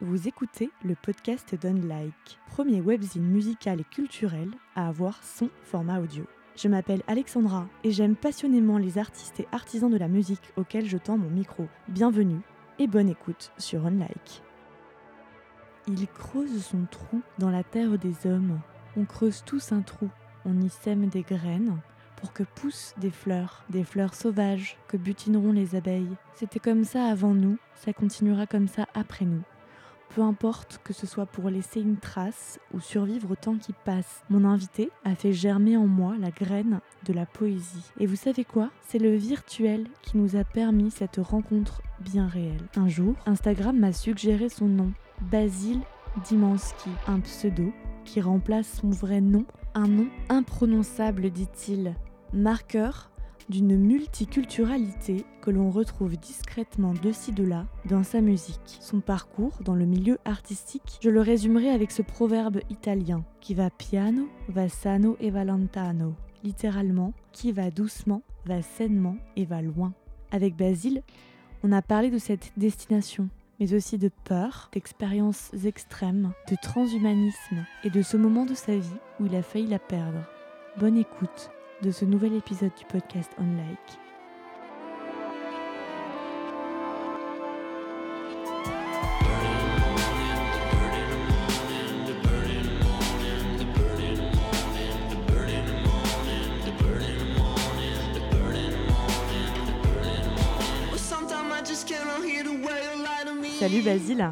Vous écoutez le podcast d'Unlike, premier webzine musical et culturel à avoir son format audio. Je m'appelle Alexandra et j'aime passionnément les artistes et artisans de la musique auxquels je tends mon micro. Bienvenue et bonne écoute sur Unlike. Il creuse son trou dans la terre des hommes. On creuse tous un trou, on y sème des graines pour que poussent des fleurs, des fleurs sauvages que butineront les abeilles. C'était comme ça avant nous, ça continuera comme ça après nous. Peu importe que ce soit pour laisser une trace ou survivre au temps qui passe, mon invité a fait germer en moi la graine de la poésie. Et vous savez quoi? C'est le virtuel qui nous a permis cette rencontre bien réelle. Un jour, Instagram m'a suggéré son nom, Basile Dimansky, un pseudo qui remplace son vrai nom, un nom imprononçable dit-il, marqueur d'une multiculturalité que l'on retrouve discrètement de ci de là dans sa musique. Son parcours dans le milieu artistique, je le résumerai avec ce proverbe italien qui va piano, va sano et va lontano. Littéralement, qui va doucement, va sainement et va loin. Avec Basile, on a parlé de cette destination, mais aussi de peur, d'expériences extrêmes, de transhumanisme et de ce moment de sa vie où il a failli la perdre. Bonne écoute de ce nouvel épisode du podcast On Like. Salut Basile.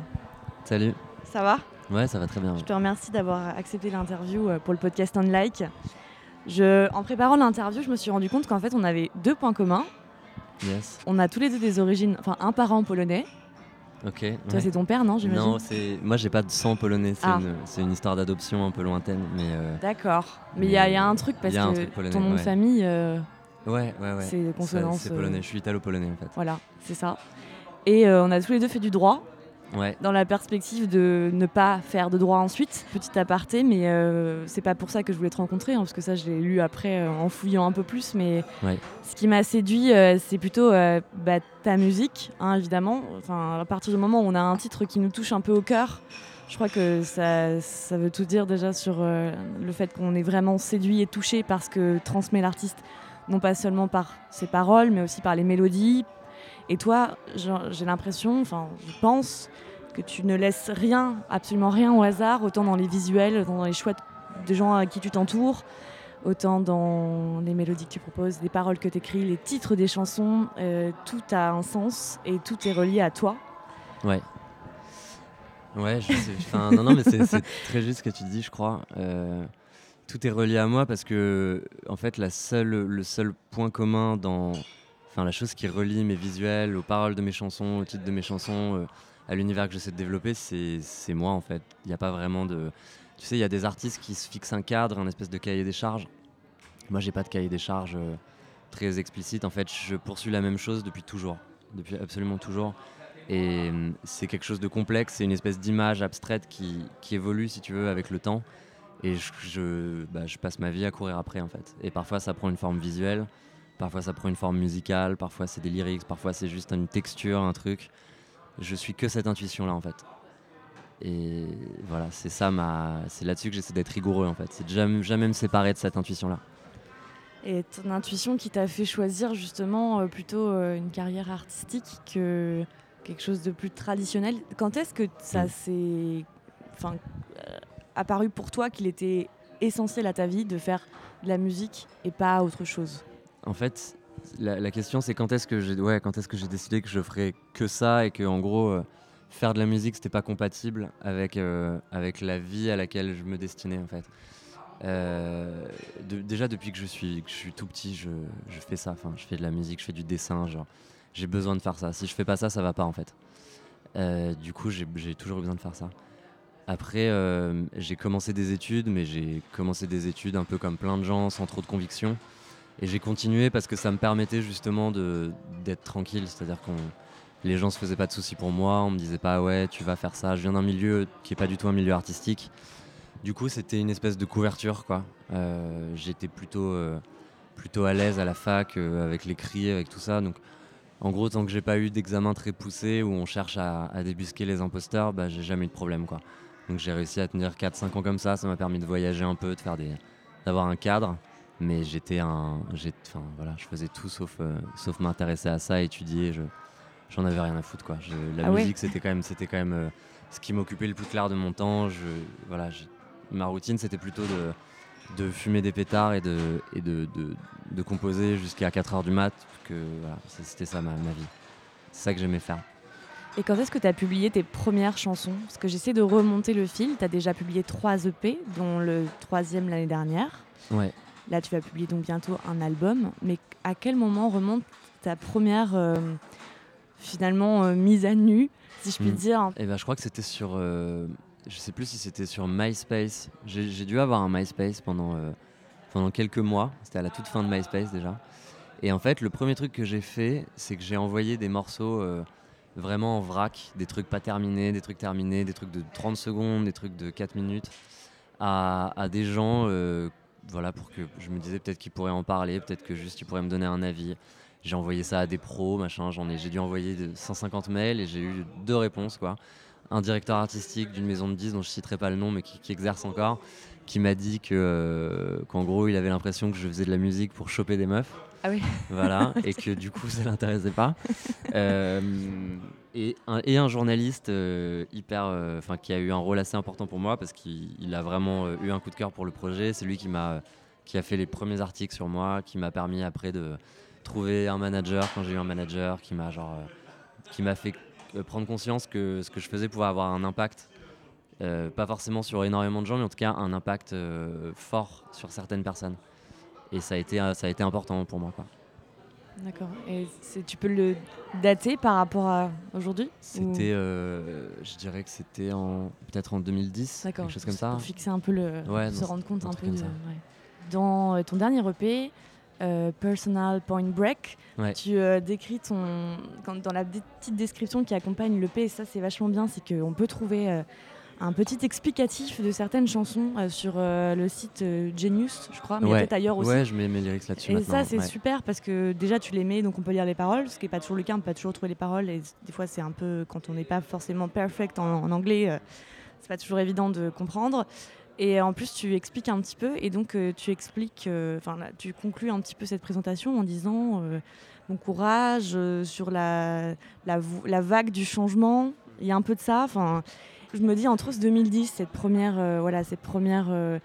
Salut. Ça va? Ouais, ça va très bien. Je te remercie d'avoir accepté l'interview euh, pour le podcast On Like. Je, en préparant l'interview, je me suis rendu compte qu'en fait, on avait deux points communs. Yes. On a tous les deux des origines, enfin un parent polonais. Ok. Toi, c'est ton père, non j'imagine Non, c'est moi, j'ai pas de sang polonais. C'est Ah. une, une, histoire d'adoption un peu lointaine, mais. euh, D'accord. Mais il y, a- y a un truc parce un que truc polonais, ton nom de famille, euh, Ouais, ouais, ouais. c'est consonance. C'est euh, polonais. Je suis italo-polonais en fait. voilà, c'est ça. Et euh, on a tous les deux fait du droit, Ouais. dans la perspective de ne pas faire de droit ensuite. Petit aparté, mais euh, c'est pas pour ça que je voulais te rencontrer, hein, parce que ça, je l'ai lu après euh, en fouillant un peu plus. Mais Ouais. ce qui m'a séduit, euh, c'est plutôt euh, bah, ta musique, hein, évidemment. Enfin, à partir du moment où on a un titre qui nous touche un peu au cœur, je crois que ça, ça veut tout dire déjà sur le fait qu'on est vraiment séduit et touché par ce que transmet l'artiste, non pas seulement par ses paroles, mais aussi par les mélodies. Et toi, j'ai l'impression, enfin, je pense que tu ne laisses rien, absolument rien au hasard, autant dans les visuels, autant dans les choix de gens à qui tu t'entoures, autant dans les mélodies que tu proposes, les paroles que tu écris, les titres des chansons, euh, tout a un sens et tout est relié à toi. Ouais. Ouais, je sais. non, non, mais c'est très juste ce que tu dis, je crois. Euh, tout est relié à moi parce que, en fait, la seule, le seul point commun dans. Enfin, la chose qui relie mes visuels aux paroles de mes chansons, aux titres de mes chansons, euh, à l'univers que j'essaie de développer, c'est moi, en fait. Il n'y a pas vraiment de. Tu sais, il y a des artistes qui se fixent un cadre, un espèce de cahier des charges. Moi, j'ai pas de cahier des charges euh, très explicite. En fait, je poursuis la même chose depuis toujours. Depuis absolument toujours. Et hum, c'est quelque chose de complexe, c'est une espèce d'image abstraite qui, qui évolue, si tu veux, avec le temps. Et je, je, bah, je passe ma vie à courir après, en fait. Et parfois, ça prend une forme visuelle, parfois, ça prend une forme musicale, parfois, c'est des lyrics, parfois, c'est juste une texture, un truc. Je suis que cette intuition-là, en fait. Et voilà, c'est ça, ma... c'est là-dessus que j'essaie d'être rigoureux, en fait. C'est de jamais, jamais me séparer de cette intuition-là. Et ton intuition qui t'a fait choisir justement euh, plutôt euh, une carrière artistique que quelque chose de plus traditionnel. Quand est-ce que ça Mm. s'est enfin, euh, apparu pour toi qu'il était essentiel à ta vie de faire de la musique et pas autre chose? En fait, la, question c'est quand est-ce que j'ai ouais, quand est-ce que j'ai décidé que je ferais que ça et que en gros euh, faire de la musique c'était pas compatible avec euh, avec la vie à laquelle je me destinais en fait. Euh, déjà depuis que je suis que je suis tout petit, je, je fais ça. Enfin, je fais de la musique, je fais du dessin. Genre, j'ai besoin de faire ça. Si je fais pas ça, ça va pas en fait. Du coup, j'ai toujours eu besoin de faire ça. Après, j'ai commencé des études, mais j'ai commencé des études un peu comme plein de gens, sans trop de conviction. Et j'ai continué parce que ça me permettait justement d'être tranquille. C'est-à-dire qu'on les gens se faisaient pas de soucis pour moi. On me disait pas ouais, tu vas faire ça. Je viens d'un milieu qui est pas du tout un milieu artistique. Du coup, c'était une espèce de couverture, quoi. Euh, J'étais plutôt, euh, plutôt à l'aise à la fac euh, avec l'écrit, avec tout ça. En gros, tant que j'ai pas eu d'examen très poussé où on cherche à, débusquer les imposteurs, bah, j'ai jamais eu de problème. Quoi. Donc j'ai réussi à tenir 4-5 ans comme ça, ça m'a permis de voyager un peu, de faire des, d'avoir un cadre. Mais j'étais un, enfin voilà, je faisais tout sauf, euh, sauf m'intéresser à ça, étudier. Je, j'en avais rien à foutre quoi. la ah musique c'était quand même, c'était quand même euh, ce qui m'occupait le plus clair de mon temps. Je, voilà, ma routine c'était plutôt de, de fumer des pétards et de, et de, de, composer jusqu'à 4 heures du mat. Que voilà, c'était ça ma, ma vie. C'est ça que j'aimais faire. Et quand est-ce que tu as publié tes premières chansons? Parce que j'essaie de remonter le fil. Tu as déjà publié trois EP, dont le troisième l'année dernière. Ouais. Là, tu vas publier donc bientôt un album. Mais à quel moment remonte ta première, euh, finalement, euh, mise à nu, si je puis hmm. dire Eh ben, je crois que c'était sur. Euh, je sais plus si c'était sur MySpace. J'ai dû avoir un MySpace pendant, pendant quelques mois. C'était à la toute fin de MySpace déjà. Et en fait, le premier truc que j'ai fait, c'est que j'ai envoyé des morceaux vraiment en vrac, des trucs pas terminés, des trucs terminés, des trucs de 30 secondes, des trucs de 4 minutes, à, des gens, voilà, pour que je me disais peut-être qu'ils pourraient en parler, peut-être que juste ils pourraient me donner un avis. J'ai envoyé ça à des pros, machin, j'en ai, j'ai dû envoyer 150 mails et j'ai eu deux réponses, quoi. Un directeur artistique d'une maison de 10 dont je citerai pas le nom mais qui, exerce encore, qui m'a dit que, euh, qu'en gros il avait l'impression que je faisais de la musique pour choper des meufs. Ah oui. Voilà, et que du coup, ça l'intéressait pas. Euh, et, un, et, un, journaliste euh, hyper, euh, qui a eu un rôle assez important pour moi parce qu'il a vraiment eu un coup de cœur pour le projet. C'est lui qui m'a, qui a fait les premiers articles sur moi, qui m'a permis après de trouver un manager quand j'ai eu un manager, qui m'a genre, qui m'a fait prendre conscience que ce que je faisais pouvait avoir un impact. pas forcément sur énormément de gens, mais en tout cas un impact fort sur certaines personnes et ça a été, euh, ça a été important pour moi. Quoi. D'accord. Et tu peux le dater par rapport à aujourd'hui C'était, euh, je dirais que c'était en peut-être en 2010, quelque chose comme ça. Pour fixer un peu le, se rendre compte un, peu. De, Dans euh, ton dernier EP, Personal Point Break, tu décris ton, dans la petite description qui accompagne l'EP, et ça c'est vachement bien, c'est qu'on peut trouver un petit explicatif de certaines chansons euh, sur euh, le site euh, Genius, je crois, mais peut-être ailleurs aussi. Ouais, je mets mes lyrics là-dessus. Et ça, c'est super parce que déjà, tu les mets, donc on peut lire les paroles, ce qui n'est pas toujours le cas, on peut pas toujours trouver les paroles. Et des fois, c'est un peu, quand on n'est pas forcément perfect en, anglais, c'est pas toujours évident de comprendre. Et en plus, tu expliques un petit peu, et donc tu expliques, enfin, tu conclus un petit peu cette présentation en disant mon courage sur la, la, la, vague du changement. Il y a un peu de ça. Enfin, je me dis entre ce 2010, cette première, euh, voilà, cette première euh,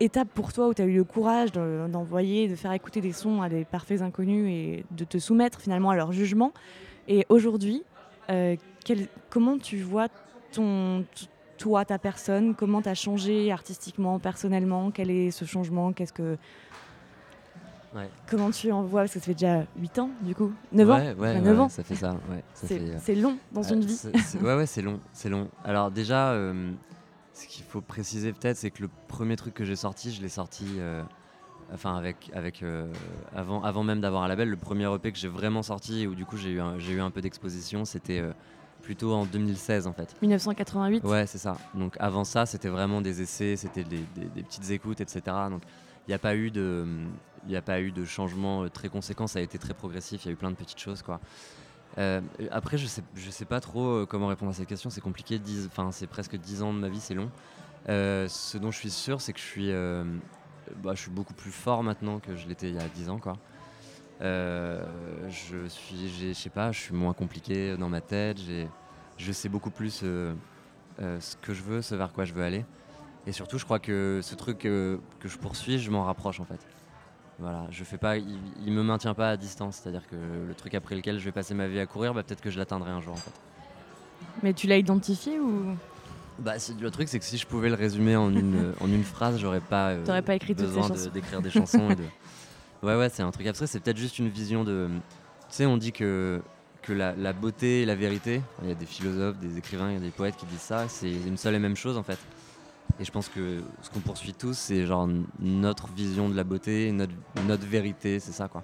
étape pour toi où tu as eu le courage d'envoyer, de, faire écouter des sons à des parfaits inconnus et de te soumettre finalement à leur jugement. Et aujourd'hui, euh, comment tu vois ton, toi, ta personne? Comment tu as changé artistiquement, personnellement? Quel est ce changement? Qu'est-ce que Comment tu en vois Parce que ça fait déjà 8 ans, du coup. 9 ans ouais, 9 ans. Ça fait ça, euh, C'est long dans une vie. ouais, ouais, c'est long, c'est long. Alors déjà, euh, ce qu'il faut préciser peut-être, c'est que le premier truc que j'ai sorti, je l'ai sorti... Euh, enfin, avec, avec avant, avant même d'avoir un label, le premier EP que j'ai vraiment sorti, où du coup j'ai eu, un, eu un peu d'exposition, c'était plutôt en 2016 en fait. 1988 Ouais, c'est ça. Donc avant ça, c'était vraiment des essais, c'était des, des, petites écoutes, etc. Donc n'y a pas eu de il n'y a pas eu de changement euh, très conséquent, ça a été très progressif, il y a eu plein de petites choses. Quoi. Euh, après, je sais, je sais pas trop euh, comment répondre à cette question, c'est compliqué, enfin, c'est presque 10 ans de ma vie, c'est long. ce dont je suis sûr, c'est que je suis, bah, je suis beaucoup plus fort maintenant que je l'étais il y a 10 ans. Quoi. je suis, je sais pas, je suis moins compliqué dans ma tête, je sais beaucoup plus ce que je veux, ce vers quoi je veux aller. Et surtout, je crois que ce truc que je poursuis, je m'en rapproche en fait. Voilà, je fais pas, il, il, me maintient pas à distance, c'est-à-dire que le truc après lequel je vais passer ma vie à courir, bah, peut-être que je l'atteindrai un jour en fait. Mais tu l'as identifié ou? Bah, le truc, c'est que si je pouvais le résumer en une, en une phrase, j'aurais pas, euh, pas écrit besoin d'écrire des chansons. et de... Ouais, ouais, c'est un truc abstrait. C'est peut-être juste une vision de. Tu sais, on dit que, que la, la beauté et la vérité, il y a des philosophes, des écrivains, il y a des poètes qui disent ça, c'est une seule et même chose en fait. Et je pense que ce qu'on poursuit tous, c'est genre notre vision de la beauté, notre, notre vérité, c'est ça quoi.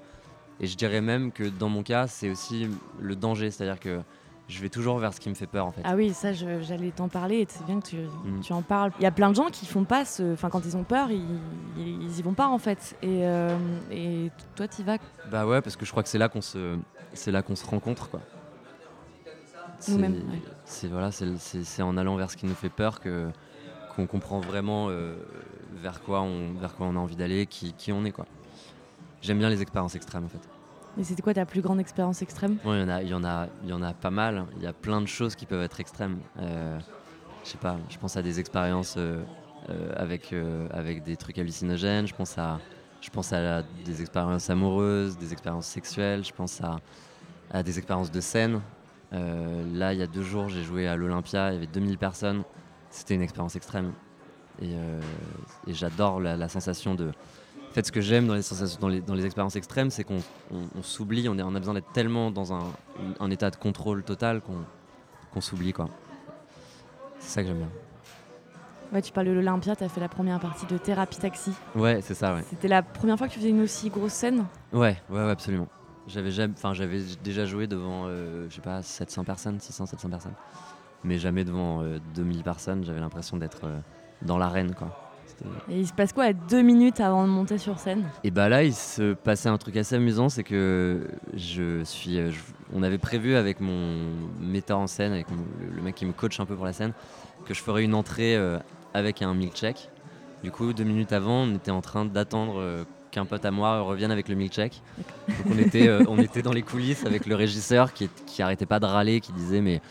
Et je dirais même que dans mon cas, c'est aussi le danger, c'est-à-dire que je vais toujours vers ce qui me fait peur en fait. Ah oui, ça, j'allais t'en parler et c'est bien que tu, Mm. tu en parles. Il y a plein de gens qui font pas ce. Enfin, quand ils ont peur, ils, ils, ils y vont pas en fait. Et, euh, et toi, tu vas? Bah ouais, parce que je crois que c'est là qu'on se, c'est là qu'on se rencontre quoi. C'est- Nous-mêmes, ouais. Voilà, c'est- c'est en allant vers ce qui nous fait peur que qu'on comprend vraiment euh, vers quoi on, vers quoi on a envie d'aller, qui, qui on est quoi. J'aime bien les expériences extrêmes en fait. Mais c'était quoi ta plus grande expérience extrême? Bon, il y en a, y en a, il y en a pas mal. Il y a plein de choses qui peuvent être extrêmes. Euh, je sais pas, je pense à des expériences euh, euh, avec, avec des trucs hallucinogènes. Je pense à, je pense à la- des expériences amoureuses, des expériences sexuelles. Je pense à, à des expériences de scène. Là, il y a deux jours, j'ai joué à l'Olympia. Il y avait 2000 personnes. C'était une expérience extrême. Et, euh, et j'adore la, la sensation de. En fait, ce que j'aime dans les sensations, dans les, dans les expériences extrêmes, c'est qu'on on, on s'oublie, on, a besoin d'être tellement dans un, un état de contrôle total qu'on s'oublie quoi. C'est ça que j'aime bien. Ouais, tu parles de l'Olympia, tu as fait la première partie de Thérapie Taxi. Ouais, c'est ça, ouais. C'était la première fois que tu faisais une aussi grosse scène Ouais, ouais, ouais, absolument. J'avais déjà joué devant, euh, je sais pas, 700 personnes, 600, 700 personnes, mais jamais devant euh, 2000 personnes. J'avais l'impression d'être euh, dans l'arène, quoi. Et il se passe quoi à deux minutes avant de monter sur scène? Et bah là, il se passait un truc assez amusant, c'est que je suis, euh, je- on avait prévu avec mon metteur en scène, avec mon- le, mec qui me coach un peu pour la scène, que je ferais une entrée euh, avec un milkshake. Du coup, deux minutes avant, on était en train d'attendre euh, qu'un pote à moi revienne avec le milkshake. Donc on était, euh, on était dans les coulisses avec le régisseur qui, qui arrêtait pas de râler, qui disait mais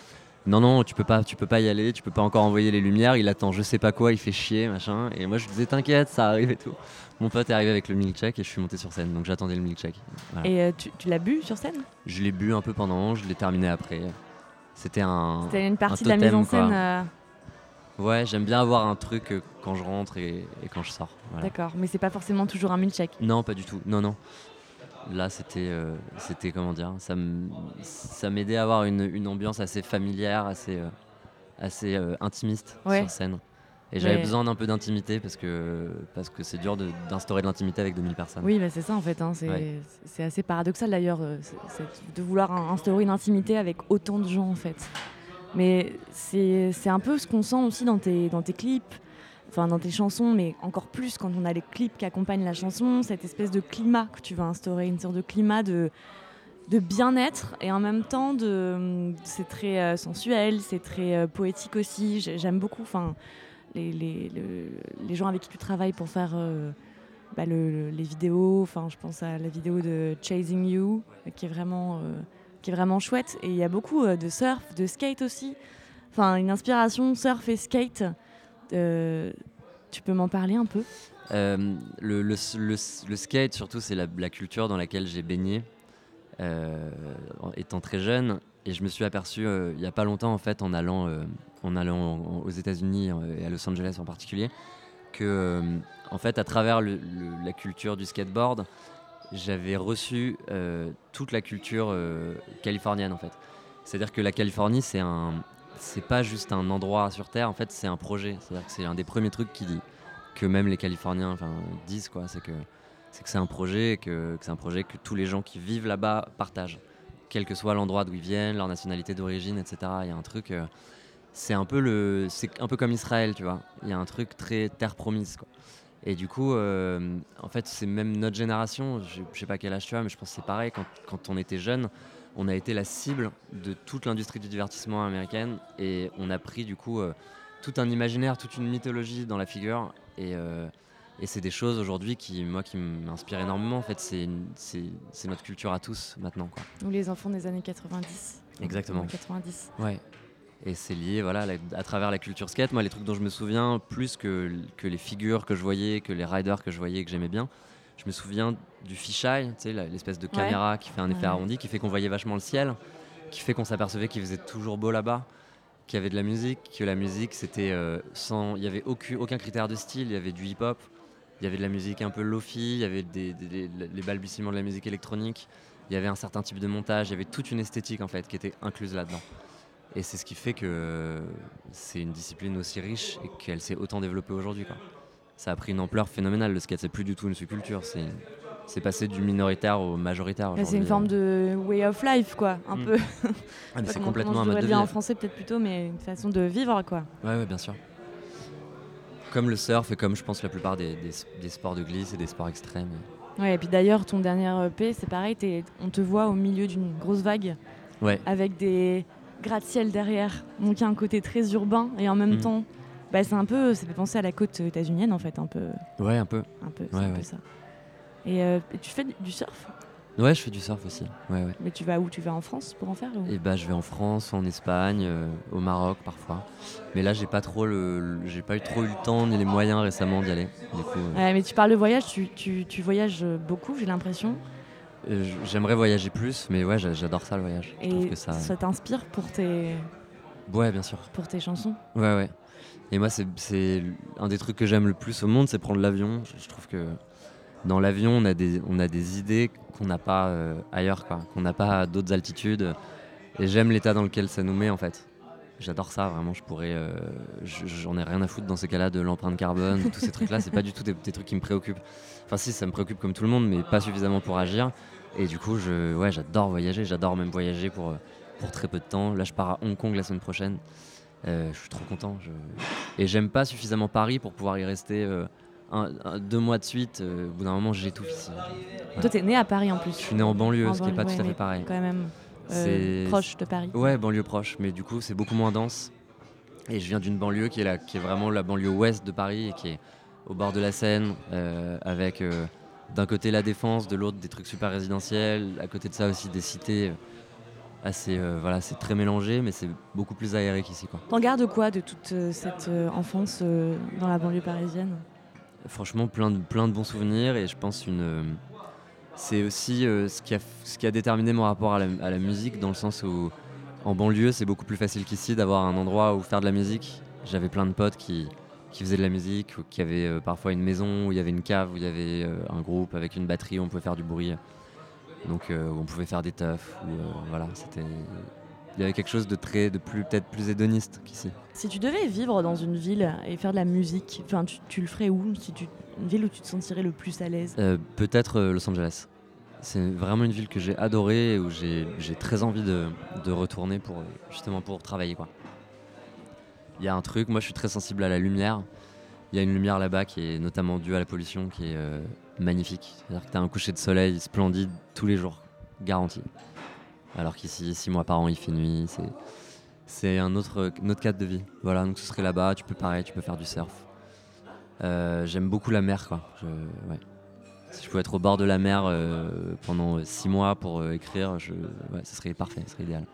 non non tu peux pas tu peux pas y aller tu peux pas encore envoyer les lumières il attend je sais pas quoi il fait chier machin et moi je disais t'inquiète ça arrive et tout mon pote est arrivé avec le milkshake et je suis monté sur scène donc j'attendais le milkshake Voilà. Et euh, tu, tu l'as bu sur scène? Je l'ai bu un peu pendant je l'ai terminé après c'était un C'était une partie un de la mise en scène. euh, ouais j'aime bien avoir un truc euh, quand je rentre et, et quand je sors voilà. D'accord, mais c'est pas forcément toujours un milkshake? Non, pas du tout. Non, non. Là, c'était, euh, c'était comment dire, ça m'aidait à avoir une, une ambiance assez familière, assez, euh, assez euh, intimiste Ouais. sur scène. Et j'avais besoin d'un peu d'intimité parce que parce que c'est dur d'instaurer de l'intimité avec 2000 personnes. Oui, bah c'est ça en fait. hein, C'est Ouais. assez paradoxal d'ailleurs de vouloir in- instaurer une intimité avec autant de gens en fait. Mais c'est c'est un peu ce qu'on sent aussi dans tes, dans tes clips, enfin dans tes chansons, mais encore plus quand on a les clips qui accompagnent la chanson, cette espèce de climat que tu vas instaurer, une sorte de climat de, de bien-être et en même temps de c'est très euh, sensuel, c'est très euh, poétique aussi. J'ai- J'aime beaucoup. Enfin, les, les, le- les gens avec qui tu travailles pour faire euh, bah, le- le- les vidéos. Enfin, je pense à la vidéo de Chasing You, qui est vraiment, qui est vraiment chouette. Et il y a beaucoup de surf, de skate aussi. Enfin, une inspiration surf et skate. Euh, tu peux m'en parler un peu? Euh, le, skate, surtout, c'est la, culture dans laquelle j'ai baigné euh, étant très jeune. Et je me suis aperçu il n'y a pas longtemps, en fait, en allant, en allant aux États-Unis et à Los Angeles en particulier, que, en fait, à travers la culture du skateboard, j'avais reçu toute la culture californienne, en fait. C'est-à-dire que la Californie, c'est un, c'est pas juste un endroit sur Terre, en fait, c'est un projet. C'est-à-dire que c'est un des premiers trucs qui dit que même les Californiens disent quoi, c'est que c'est que c'est un projet, et que, que c'est un projet que tous les gens qui vivent là-bas partagent, quel que soit l'endroit d'où ils viennent, leur nationalité d'origine, etc. Il y a un truc, euh, c'est un peu le, c'est un peu comme Israël, tu vois. Il y a un truc très terre promise, quoi. Et du coup, euh, en fait, c'est même notre génération. Je, je sais pas quel âge tu as, mais je pense que c'est pareil. Quand, quand on était jeune, on a été la cible de toute l'industrie du divertissement américaine et on a pris du coup euh, tout un imaginaire, toute une mythologie dans la figure. Et, euh, et c'est des choses aujourd'hui qui, moi, qui m'inspirent énormément. En fait, c'est notre culture à tous maintenant, quoi. Ou les enfants des années 90 Exactement. 90. Ouais. Et c'est lié, voilà, à travers la culture skate. Moi, les trucs dont je me souviens plus que, que les figures que je voyais, que les riders que je voyais et que j'aimais bien, je me souviens du fisheye, l'espèce de caméra qui fait un effet Ouais. arrondi, qui fait qu'on voyait vachement le ciel, qui fait qu'on s'apercevait qu'il faisait toujours beau là-bas, qu'il y avait de la musique, que la musique c'était euh, sans, il y avait aucun, aucun critère de style, il y avait du hip-hop, il y avait de la musique un peu lofi, il y avait des, des- des- les balbutiements de la musique électronique, il y avait un certain type de montage, il y avait toute une esthétique en fait qui était incluse là-dedans. Et c'est ce qui fait que c'est une discipline aussi riche et qu'elle s'est autant développée aujourd'hui. quoi. Ça a pris une ampleur phénoménale. Le skate, c'est plus du tout une subculture, c'est c'est passé du minoritaire au majoritaire. C'est une forme de way of life, quoi, un Mm. peu. Ah, c'est complètement un je mode de vie. en français peut-être plutôt, mais une façon de vivre, quoi. Ouais, ouais, bien sûr. Comme le surf et comme je pense la plupart des, des- des sports de glisse et des sports extrêmes. Ouais, et puis d'ailleurs, ton dernier EP, c'est pareil, on te voit au milieu d'une grosse vague Ouais, avec des gratte-ciel derrière. Donc il y a un côté très urbain et en même Mhm. temps, bah, c'est un peu, ça fait penser à la côte états-unienne en fait, un peu, ouais, un peu. un peu, c'est Ouais, un peu ça. Et, euh, tu fais du- surf? Ouais, je fais du surf aussi. Ouais, ouais. Mais tu vas où? Tu vas en France pour en faire ou- Et bah, je vais en France, en Espagne, euh, au Maroc parfois. Mais là, j'ai pas trop le, le- j'ai pas eu trop eu le temps ni les moyens récemment d'y aller. Du coup, euh, Ouais, mais tu parles de voyage, tu, tu, tu voyages beaucoup, j'ai l'impression. j'aimerais voyager plus, mais ouais, j'a- j'adore ça le voyage. Je Et que ça. ça t'inspire pour tes, Ouais, bien sûr. pour tes chansons? Ouais, ouais. Et moi, c'est- un des trucs que j'aime le plus au monde, c'est prendre l'avion. Je, trouve que dans l'avion, on, a des- idées qu'on n'a pas euh, ailleurs. Qu'on n'a pas à d'autres altitudes. Et j'aime l'état dans lequel ça nous met, en fait. J'adore ça, vraiment. Je pourrais. euh, je- J'en ai rien à foutre dans ces cas-là de l'empreinte carbone, tous ces trucs-là. C'est pas du tout des, trucs qui me préoccupent. Enfin, si, ça me préoccupe comme tout le monde, mais pas suffisamment pour agir. Et du coup, ouais, j'adore voyager. J'adore même voyager euh, pour très peu de temps. Là, je pars à Hong Kong la semaine prochaine. Euh, je suis trop content. je- Et j'aime pas suffisamment Paris pour pouvoir y rester euh, un- un- deux mois de suite. Euh, au bout d'un moment, j'étouffe ici. Ouais. Toi, t'es né à Paris en plus. Je suis né en banlieue, En ce qui est pas tout à fait pareil. Quand même euh, proche de Paris. Ouais, banlieue proche, mais du coup, c'est beaucoup moins dense. Et je viens d'une banlieue qui est, la, qui est vraiment la banlieue ouest de Paris et qui est au bord de la Seine, avec d'un côté la défense, de l'autre des trucs super résidentiels, à côté de ça aussi des cités assez. euh, voilà, c'est très mélangé, mais c'est beaucoup plus aéré qu'ici, quoi. T'en gardes quoi de toute euh, cette euh, enfance dans la banlieue parisienne? Franchement, plein de, plein de bons souvenirs et je pense une. c'est aussi ce, qui a, ce qui a déterminé mon rapport à la, à la musique, dans le sens où en banlieue, c'est beaucoup plus facile qu'ici d'avoir un endroit où faire de la musique. J'avais plein de potes qui, qui faisaient de la musique, ou qui avaient parfois une maison où il y avait une cave, où il y avait un groupe avec une batterie où on pouvait faire du bruit. Donc euh, on pouvait faire des où, euh, voilà, c'était. Il y avait quelque chose de très, de plus, peut-être plus hédoniste qu'ici. Si tu devais vivre dans une ville et faire de la musique, enfin, tu, tu le ferais où? Si tu, Une ville où tu te sentirais le plus à l'aise? Euh, Peut-être Los Angeles. C'est vraiment une ville que j'ai adorée et où j'ai très envie de, de retourner pour justement pour travailler quoi. Il y a un truc, moi je suis très sensible à la lumière. Il y a une lumière là-bas qui est notamment due à la pollution qui est euh, magnifique. C'est-à-dire que tu as un coucher de soleil splendide tous les jours, garanti. Alors qu'ici, six mois par an, il fait nuit. C'est c'est un autre, un autre cadre de vie. Voilà, donc ce serait là-bas. Tu peux pareil, tu peux faire du surf. Euh, J'aime beaucoup la mer, quoi. Je, ouais. Si je pouvais être au bord de la mer euh, pendant six mois pour euh, écrire, je, ouais, ce serait parfait, ce serait idéal.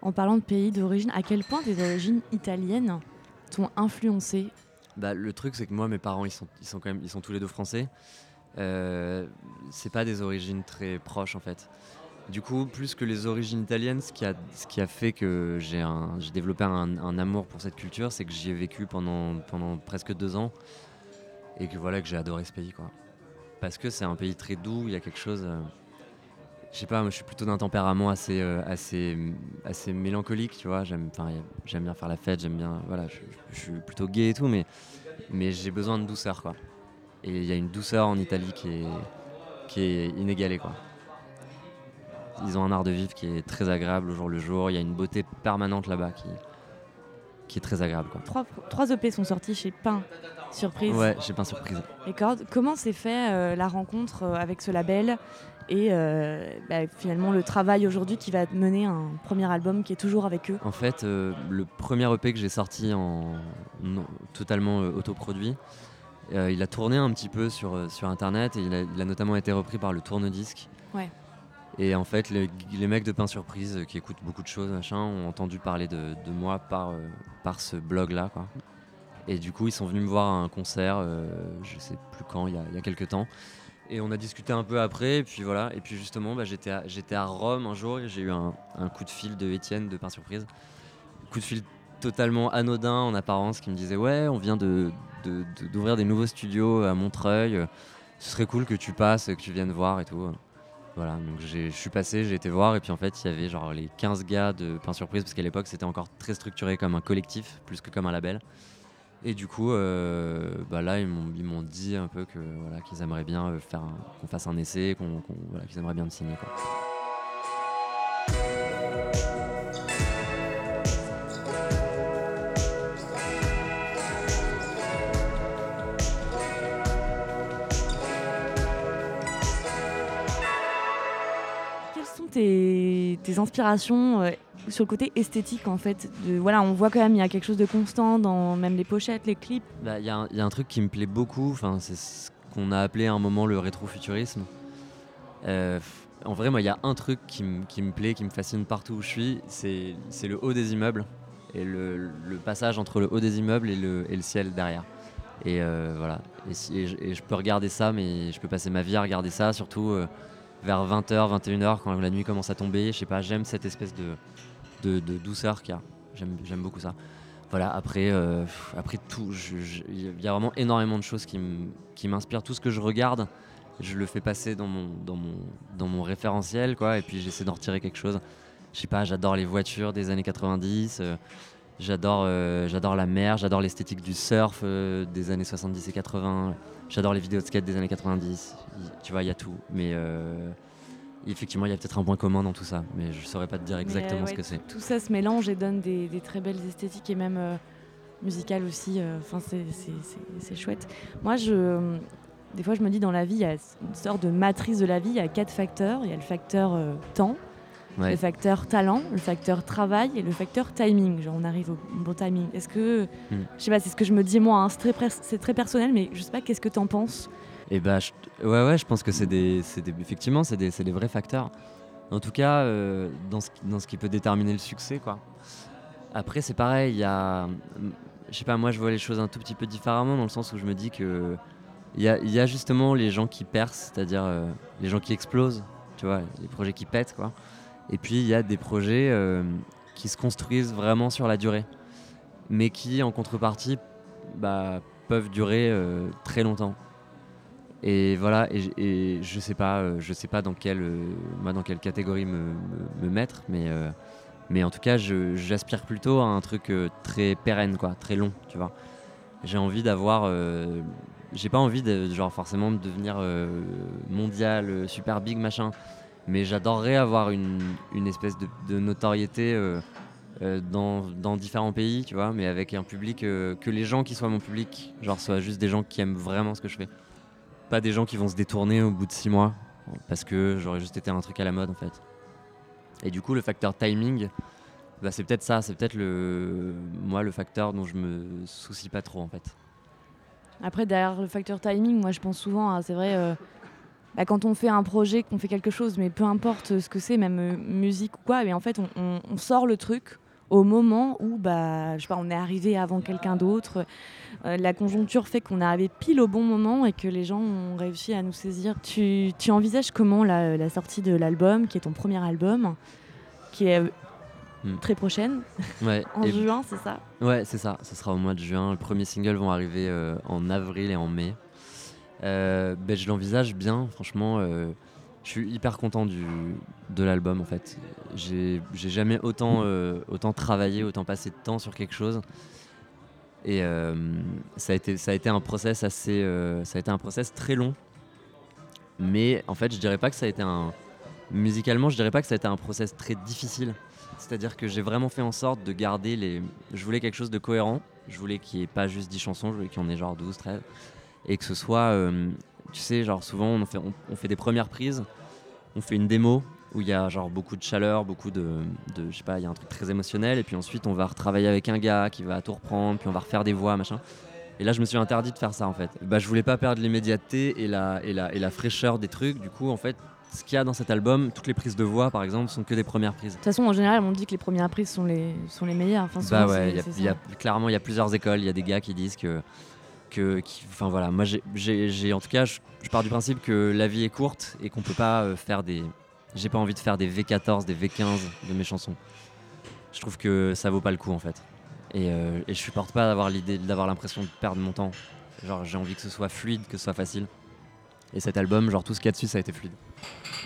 En parlant de pays d'origine, à quel point tes origines italiennes t'ont influencé? Bah, le truc, c'est que moi, mes parents, ils sont, ils sont quand même, ils sont tous les deux français. Euh, c'est pas des origines très proches, en fait. Du coup, plus que les origines italiennes, ce qui a, ce qui a fait que j'ai développé un, amour pour cette culture, c'est que j'y ai vécu pendant, pendant presque deux ans et que voilà que j'ai adoré ce pays, quoi. Parce que c'est un pays très doux, il y a quelque chose. euh, je sais pas, moi je suis plutôt d'un tempérament assez, euh, assez, assez mélancolique, tu vois. J'aime bien faire la fête, j'aime bien, voilà, je, je suis plutôt gay et tout, mais, mais j'ai besoin de douceur, quoi. Et il y a une douceur en Italie qui est, qui est inégalée, quoi. Ils ont un art de vivre qui est très agréable au jour le jour. Il y a une beauté permanente là-bas qui, qui est très agréable, quoi. trois, trois EP sont sortis chez Pain Surprise Ouais, j'ai pas surprise. et Cordes. Comment s'est fait euh, la rencontre euh, avec ce label et euh, bah, finalement le travail aujourd'hui qui va mener un premier album qui est toujours avec eux? En fait, le premier EP que j'ai sorti en non, totalement autoproduit, euh, il a tourné un petit peu sur, euh, sur internet et il a, il a notamment été repris par le tourne-disque. Ouais. Et en fait, les, les mecs de Pain Surprise euh, qui écoutent beaucoup de choses, machin, ont entendu parler de, de moi par, euh, par ce blog-là. quoi. Et du coup, ils sont venus me voir à un concert, je sais plus quand, il y a, il y a quelques temps. Et on a discuté un peu après, et puis voilà. Et puis justement, bah, j'étais à, j'étais à Rome un jour et j'ai eu un, un coup de fil de Étienne de Pain Surprise. Coup de fil totalement anodin en apparence qui me disait Ouais, on vient d'ouvrir des nouveaux studios à Montreuil. Ce serait cool que tu passes, que tu viennes voir et tout. Voilà, donc je suis passé, j'ai été voir, et puis en fait, il y avait genre les 15 gars de Pain Surprise, parce qu'à l'époque, c'était encore très structuré comme un collectif, plus que comme un label. Et du coup, euh, bah là, ils m'ont, ils m'ont dit un peu que voilà, qu'ils aimeraient bien euh, faire qu'on fasse un essai, qu'on, qu'on- voilà, qu'ils aimeraient bien me signer. Quoi. Inspirations euh, sur le côté esthétique en fait de, Voilà, on voit quand même il y a quelque chose de constant dans même les pochettes, les clips. Bah, Il y, a un- il y a un truc qui me plaît beaucoup, enfin, c'est ce qu'on a appelé à un moment le rétrofuturisme. Euh, en vrai, moi, il y a un truc qui, me- plaît, qui me fascine partout où je suis, c'est le haut des immeubles et le, passage entre le haut des immeubles et le, ciel derrière. Et euh, voilà. Et, je, peux regarder ça, mais je peux passer ma vie à regarder ça, surtout vers 20h, 21h, quand la nuit commence à tomber. Je sais pas, j'aime cette espèce de, douceur qu'il y a. J'aime beaucoup ça. Voilà, après, euh, après tout, il y a vraiment énormément de choses qui m'inspirent. Tout ce que je regarde, je le fais passer dans mon, dans mon, dans mon référentiel, quoi, et puis j'essaie d'en retirer quelque chose. Je sais pas, j'adore les voitures des années 90, euh, j'adore euh, j'adore la mer, j'adore l'esthétique du surf euh, des années 70 et 80, j'adore les vidéos de skate des années 90. Il- tu vois, il y a tout. Mais euh, effectivement, il y a peut-être un point commun dans tout ça, mais je saurais pas te dire exactement ce que c'est. Tout ça se mélange et donne des, des très belles esthétiques et même euh, musicales aussi. Enfin, c'est- chouette. Moi, je, des fois, je me dis dans la vie, il y a une sorte de matrice de la vie. Il y a quatre facteurs. Il y a le facteur temps, Ouais. le facteur talent, le facteur travail et le facteur timing. Genre, on arrive au bon timing. Est-ce que, Hmm. je sais pas, c'est ce que je me dis moi. hein, c'est très, personnel, mais je sais pas. Qu'est-ce que t'en penses? Et bah, je- ouais, ouais, je pense que c'est des, des- effectivement, c'est des, des vrais facteurs. En tout cas, euh, dans, ce, qui- dans ce qui peut déterminer le succès, quoi. Après, c'est pareil, il y a, je sais pas, moi, je vois les choses un tout petit peu différemment dans le sens où je me dis que il y a, il y a justement les gens qui percent, c'est-à-dire euh, les gens qui explosent, tu vois, les projets qui pètent, quoi. Et puis il y a des projets euh, qui se construisent vraiment sur la durée, mais qui, en contrepartie, bah, peuvent durer euh, très longtemps. Et voilà, et, je sais pas, euh, sais pas dans quelle, moi, dans quelle catégorie me, me- me mettre, mais, mais en tout cas, j'aspire plutôt à un truc très pérenne, quoi, très long, tu vois. J'ai envie d'avoir, j'ai pas envie de, genre forcément de devenir mondial, super big machin, mais j'adorerais avoir une, une espèce de, notoriété euh, euh, dans, dans différents pays, tu vois, mais avec un public euh, que les gens qui soient mon public, genre soient juste des gens qui aiment vraiment ce que je fais pas des gens qui vont se détourner au bout de six mois parce que j'aurais juste été un truc à la mode en fait. Et du coup, le facteur timing, bah, c'est peut-être ça, c'est peut-être le moi le facteur dont je me soucie pas trop en fait. Après, derrière le facteur timing, moi je pense souvent à, c'est vrai, bah, quand on fait un projet, qu'on fait quelque chose, mais peu importe ce que c'est, même euh, musique ou quoi, mais en fait on, on- on sort le truc au moment où bah, je sais pas, on est arrivé avant quelqu'un d'autre. Euh, la conjoncture fait qu'on est arrivé pile au bon moment et que les gens ont réussi à nous saisir. Tu, tu envisages comment la, la sortie de l'album, qui est ton premier album, qui est euh, Hmm. très prochaine, Ouais, en juin, c'est ça? Ouais, c'est ça. Ce sera au mois de juin. Les premiers singles vont arriver euh, en avril et en mai. Euh, ben, je l'envisage bien, franchement. euh, je suis hyper content du, de l'album en fait. J'ai jamais autant, euh, autant travaillé, autant passé de temps sur quelque chose. Et ça, a été, ça a été un process assez. ça a été un process très long. Mais en fait, je dirais pas que ça a été un. Musicalement, je dirais pas que ça a été un process très difficile. C'est-à-dire que j'ai vraiment fait en sorte de garder les. Je voulais quelque chose de cohérent. Je voulais qu'il n'y ait pas juste 10 chansons, je voulais qu'il y en ait genre 12, 13. Et que ce soit. euh, tu sais, genre souvent on fait, on, on fait des premières prises, on fait une démo où il y a genre beaucoup de chaleur, beaucoup de, de. Je sais pas, il y a un truc très émotionnel. Et puis ensuite on va retravailler avec un gars qui va tout reprendre, puis on va refaire des voix, machin. Et là, je me suis interdit de faire ça en fait. Bah, je voulais pas perdre l'immédiateté et la, et, la, et la fraîcheur des trucs. Du coup, en fait, ce qu'il y a dans cet album, toutes les prises de voix par exemple, sont que des premières prises. De toute façon, en général, on dit que les premières prises sont les, sont les meilleures. Enfin, Bah ouais, y a- y a- clairement il y a plusieurs écoles. Il y a des gars qui disent que, que enfin voilà, moi j'ai- en tout cas, je, je pars du principe que la vie est courte et qu'on peut pas euh, faire des. J'ai pas envie de faire des V14, des V15 de mes chansons. Je trouve que ça vaut pas le coup en fait. Et, euh, et je supporte pas d'avoir l'idée, d'avoir l'impression de perdre mon temps. Genre j'ai envie que ce soit fluide, que ce soit facile. Et cet album, genre tout ce qu'il y a dessus, ça a été fluide.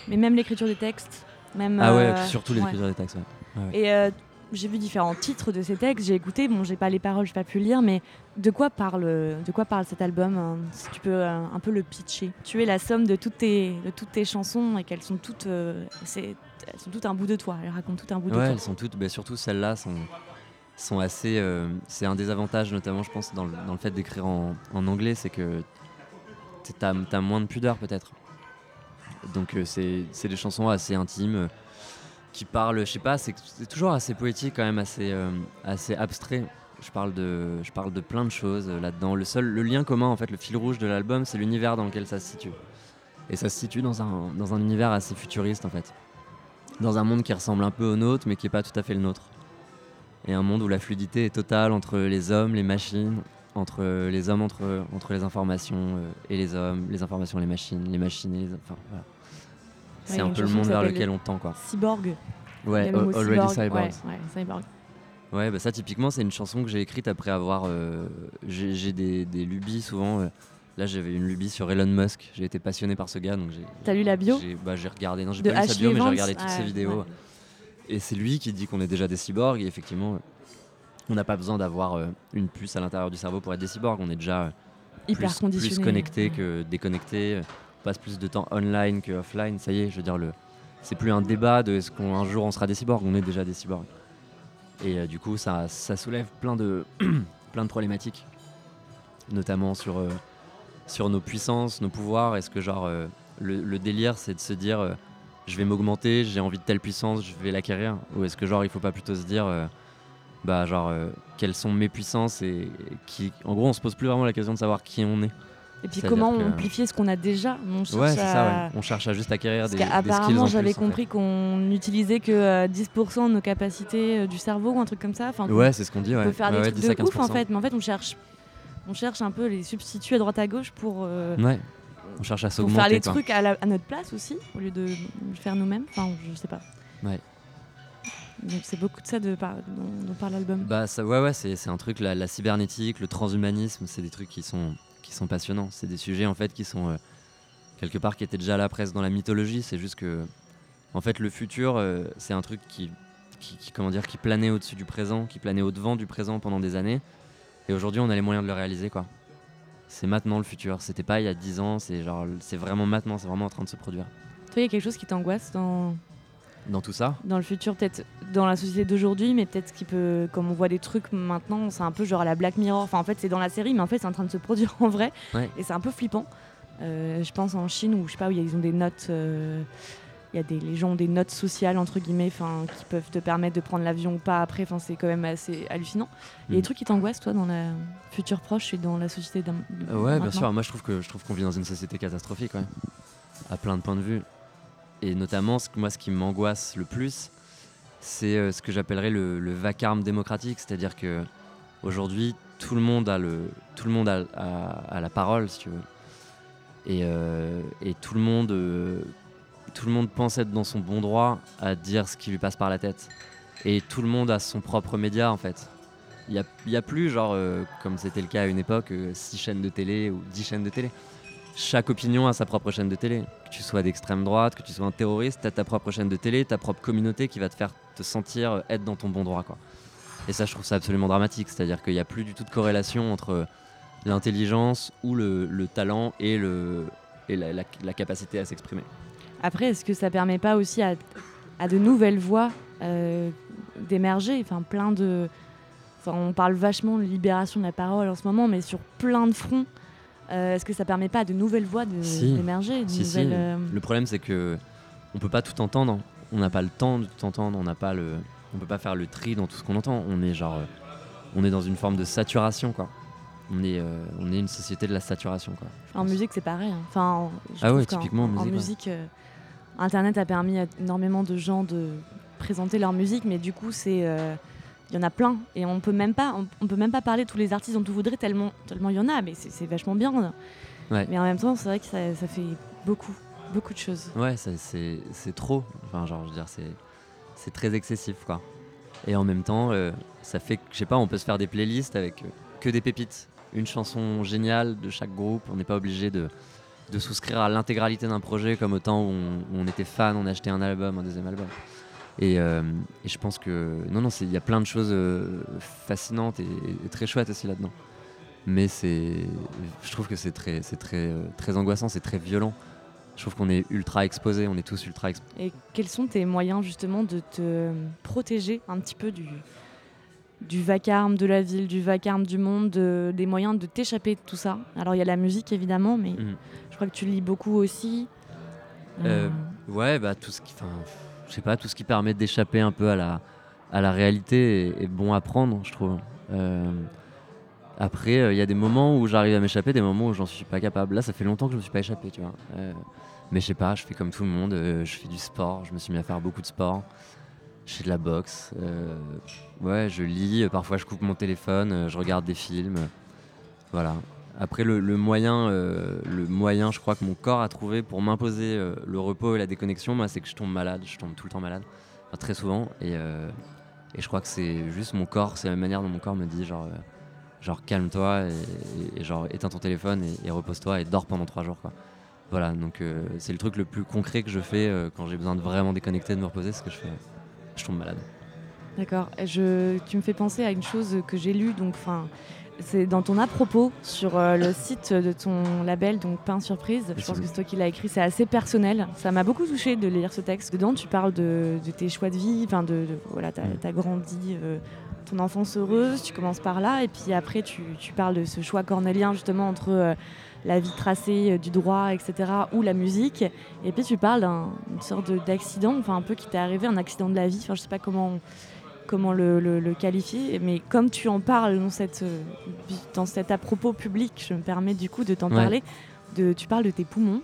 Mais même l'écriture des textes, même. Ah ouais, euh, surtout ouais. l'écriture des textes. ouais. Et euh, j'ai vu différents titres de ces textes, j'ai écouté, bon, j'ai pas les paroles, j'ai pas pu lire, mais de quoi parle, de quoi parle cet album hein, Si tu peux euh, un peu le pitcher? Tu es la somme de toutes tes, de toutes tes chansons et qu'elles sont toutes, euh, c'est, elles sont toutes un bout de toi. Elles racontent tout un bout de toi. elles sont toutes, bah, surtout celles-là sont, sont assez. euh, c'est un des avantages, notamment, je pense, dans le, dans le fait d'écrire en, en anglais, c'est que t'as as moins de pudeur, peut-être. Donc, c'est c'est des chansons assez intimes qui parlent, je sais pas, c'est toujours assez poétique, quand même, assez, euh, assez abstrait. Je parle, de, je parle de plein de choses euh, là-dedans. Le seul, le lien commun, en fait, le fil rouge de l'album, c'est l'univers dans lequel ça se situe. Et ça se situe dans un, dans un univers assez futuriste, en fait dans un monde qui ressemble un peu au nôtre, mais qui n'est pas tout à fait le nôtre. Et un monde où la fluidité est totale entre les hommes, les machines, entre les hommes, entre, entre les informations euh, et les hommes, les informations, les machines, les machines et les. Enfin. C'est un peu le monde vers lequel on tend, quoi. Cyborg. Ouais, Already cyborg. Ouais, cyborg. Ouais, bah ça typiquement c'est une chanson que j'ai écrite après avoir. euh, j'ai des, des lubies souvent. euh, là j'avais une lubie sur Elon Musk. J'ai été passionné par ce gars donc j'ai. T'as lu la bio j'ai- Bah j'ai regardé. Non j'ai pas lu sa bio mais j'ai regardé toutes ses vidéos. ouais. Et c'est lui qui dit qu'on est déjà des cyborgs. Et effectivement, euh, on n'a pas besoin d'avoir euh, une puce à l'intérieur du cerveau pour être des cyborgs. On est déjà Hyper plus, plus connecté Ouais. que déconnecté. Passe plus de temps online que offline. Ça y est, je veux dire, le, c'est plus un débat de est-ce qu'un jour on sera des cyborgs. On est déjà des cyborgs. Et euh, du coup, ça, ça soulève plein de, plein de problématiques, notamment sur, euh, sur nos puissances, nos pouvoirs. Est-ce que genre euh, le, délire, c'est de se dire je vais m'augmenter, j'ai envie de telle puissance, je vais l'acquérir? Ou est-ce que genre il faut pas plutôt se dire bah genre quelles sont mes puissances et, et qui en gros on se pose plus vraiment la question de savoir qui on est. Et puis comment amplifier ce qu'on a déjà On cherche Ouais, à- ça. Ouais. On cherche à juste acquérir Parce des, plus, j'avais en fait. compris qu'on n'utilisait que euh, 10% de nos capacités euh, du cerveau ou un truc comme ça. Enfin, Ouais, c'est ce qu'on dit. peut Ouais. faire des trucs 10 à de ouf en 15%. fait. Mais en fait, on cherche, on cherche un peu les substituts à droite à gauche pour, euh, Ouais. On cherche à s'augmenter. faire les quoi. trucs à, la- à notre place aussi, au lieu de le faire nous-mêmes. Enfin, je sais pas. Ouais. Donc c'est beaucoup de ça de par- dont, dont parle l'album. Bah ça, ouais ouais c'est c'est un truc la, la cybernétique, le transhumanisme, c'est des trucs qui sont qui sont passionnants. C'est des sujets en fait qui sont euh, quelque part qui étaient déjà là presque dans la mythologie. C'est juste que en fait le futur euh, c'est un truc qui, qui, qui, comment dire qui planait au-dessus du présent, qui planait au-devant du présent pendant des années. Et aujourd'hui on a les moyens de le réaliser quoi. C'est maintenant le futur. C'était pas il y a 10 ans. C'est genre c'est vraiment maintenant. C'est vraiment en train de se produire. Toi, il y a quelque chose qui t'angoisse dans, Dans tout ça. dans le futur, peut-être dans la société d'aujourd'hui, mais peut-être qui peut, comme on voit des trucs maintenant, c'est un peu genre à la Black Mirror. Enfin, en fait, c'est dans la série, mais en fait, c'est en train de se produire en vrai. Ouais. Et c'est un peu flippant. Euh, je pense en Chine où je sais pas où ils ont des notes. euh, Il y a des, les gens ont des notes sociales entre guillemets, enfin, qui peuvent te permettre de prendre l'avion ou pas après. Enfin, c'est quand même assez hallucinant. Il y a des Mm. trucs qui t'angoissent toi dans la future proche et dans la société d'un. Euh, ouais, bien sûr. Moi, je trouve que je trouve qu'on vit dans une société catastrophique, ouais. à plein de points de vue. Et notamment, ce moi, ce qui m'angoisse le plus, c'est euh, ce que j'appellerais le, vacarme démocratique, c'est-à-dire que aujourd'hui, tout le monde a le, tout le monde a, la parole, si tu veux, et, euh, tout le monde, euh, tout le monde pense être dans son bon droit à dire ce qui lui passe par la tête. Et tout le monde a son propre média, en fait. Il n'y a, plus, genre, comme c'était le cas à une époque, 6 chaînes de télé ou 10 chaînes de télé. Chaque opinion a sa propre chaîne de télé. Que tu sois d'extrême droite, que tu sois un terroriste, tu as ta propre chaîne de télé, ta propre communauté qui va te faire te sentir être dans ton bon droit. Quoi. Et ça, je trouve ça absolument dramatique. C'est-à-dire qu'il n'y a plus du tout de corrélation entre l'intelligence ou le, le talent et, le, et la capacité à s'exprimer. Après, est-ce que ça permet pas aussi à, à de nouvelles voix euh, d'émerger? Enfin, plein de. Enfin, on parle vachement de libération de la parole en ce moment, mais sur plein de fronts. Euh, est-ce que ça permet pas à de nouvelles voix d'émerger de Si, si. nouvelles, euh, Le problème, c'est que on peut pas tout entendre. On n'a pas le temps de tout entendre. On n'a pas le, on peut pas faire le tri dans tout ce qu'on entend. On est genre, euh, on est dans une forme de saturation, quoi. On est, euh, on est une société de la saturation, quoi. En pense. musique, c'est pareil. hein. Enfin, en- Ah ouais, typiquement en en musique, euh, Internet a permis à énormément de gens de présenter leur musique, mais du coup, c'est il y en a plein et on peut même pas, on, on peut même pas parler de tous les artistes dont on voudrait tellement, tellement il y en a, mais c'est vachement bien. Ouais. Mais en même temps, c'est vrai que ça, ça fait beaucoup, beaucoup de choses. Ouais, c'est trop. Enfin, genre, je veux dire, c'est c'est très excessif, quoi. Et en même temps, euh, ça fait que, je sais pas, on peut se faire des playlists avec euh, que des pépites. Une chanson géniale de chaque groupe. On n'est pas obligé de, de souscrire à l'intégralité d'un projet comme au temps où on, où on était fan, on achetait un album, un deuxième album. Et, et, je pense que non, non, il y a plein de choses fascinantes et, et, très chouettes aussi là-dedans. Mais c'est, je trouve que c'est très, très, très angoissant, c'est très violent je trouve qu'on est ultra exposé, on est tous ultra exposés. Et quels sont tes moyens justement de te protéger un petit peu du, du vacarme de la ville, du vacarme du monde, des moyens de t'échapper de tout ça? Alors il y a la musique évidemment, mais mhm. je crois que tu lis beaucoup aussi. Euh, euh. ouais, bah tout ce qui, je sais pas, tout ce qui permet d'échapper un peu à la, à la réalité est, bon à prendre, je trouve. Euh, après, il y a des moments où j'arrive à m'échapper, des moments où j'en suis pas capable. Là, ça fait longtemps que je me suis pas échappé, tu vois. Mais je sais pas, je fais comme tout le monde, euh, je fais du sport, je me suis mis à faire beaucoup de sport. Je fais de la boxe, euh, ouais, je lis, euh, parfois je coupe mon téléphone, je regarde des films. voilà. Après, le, moyen, le moyen, je crois que mon corps a trouvé pour m'imposer le repos et la déconnexion, moi, c'est que je tombe malade, je tombe tout le temps malade, très souvent. Et, et, je crois que c'est juste mon corps, c'est la manière dont mon corps me dit, genre, genre calme-toi et, genre éteins ton téléphone et, et repose-toi et dors pendant trois jours. Voilà, donc euh, c'est le truc le plus concret que je fais euh, quand j'ai besoin de vraiment déconnecter, de me reposer, c'est ce que je fais. Je tombe malade. D'accord. Tu me fais penser à une chose que j'ai lue, donc enfin, c'est dans ton à propos sur euh, le site de ton label, donc Pain Surprise. Je pense que c'est toi qui l'as écrit. C'est assez personnel. Ça m'a beaucoup touché de lire ce texte. Dedans, tu parles de, tes choix de vie. Enfin, de, voilà, t'as as grandi. ton enfance heureuse, tu commences par là, et puis après tu, tu parles de ce choix cornélien justement entre la vie tracée euh, du droit, etc., ou la musique. Et puis tu parles d'une sorte d'accident, enfin un peu qui t'est arrivé, un accident de la vie, enfin je sais pas comment, comment le, qualifier, mais comme tu en parles dans, cette, euh, dans cet à propos public, je me permets du coup de t'en parler, de, tu parles de tes poumons.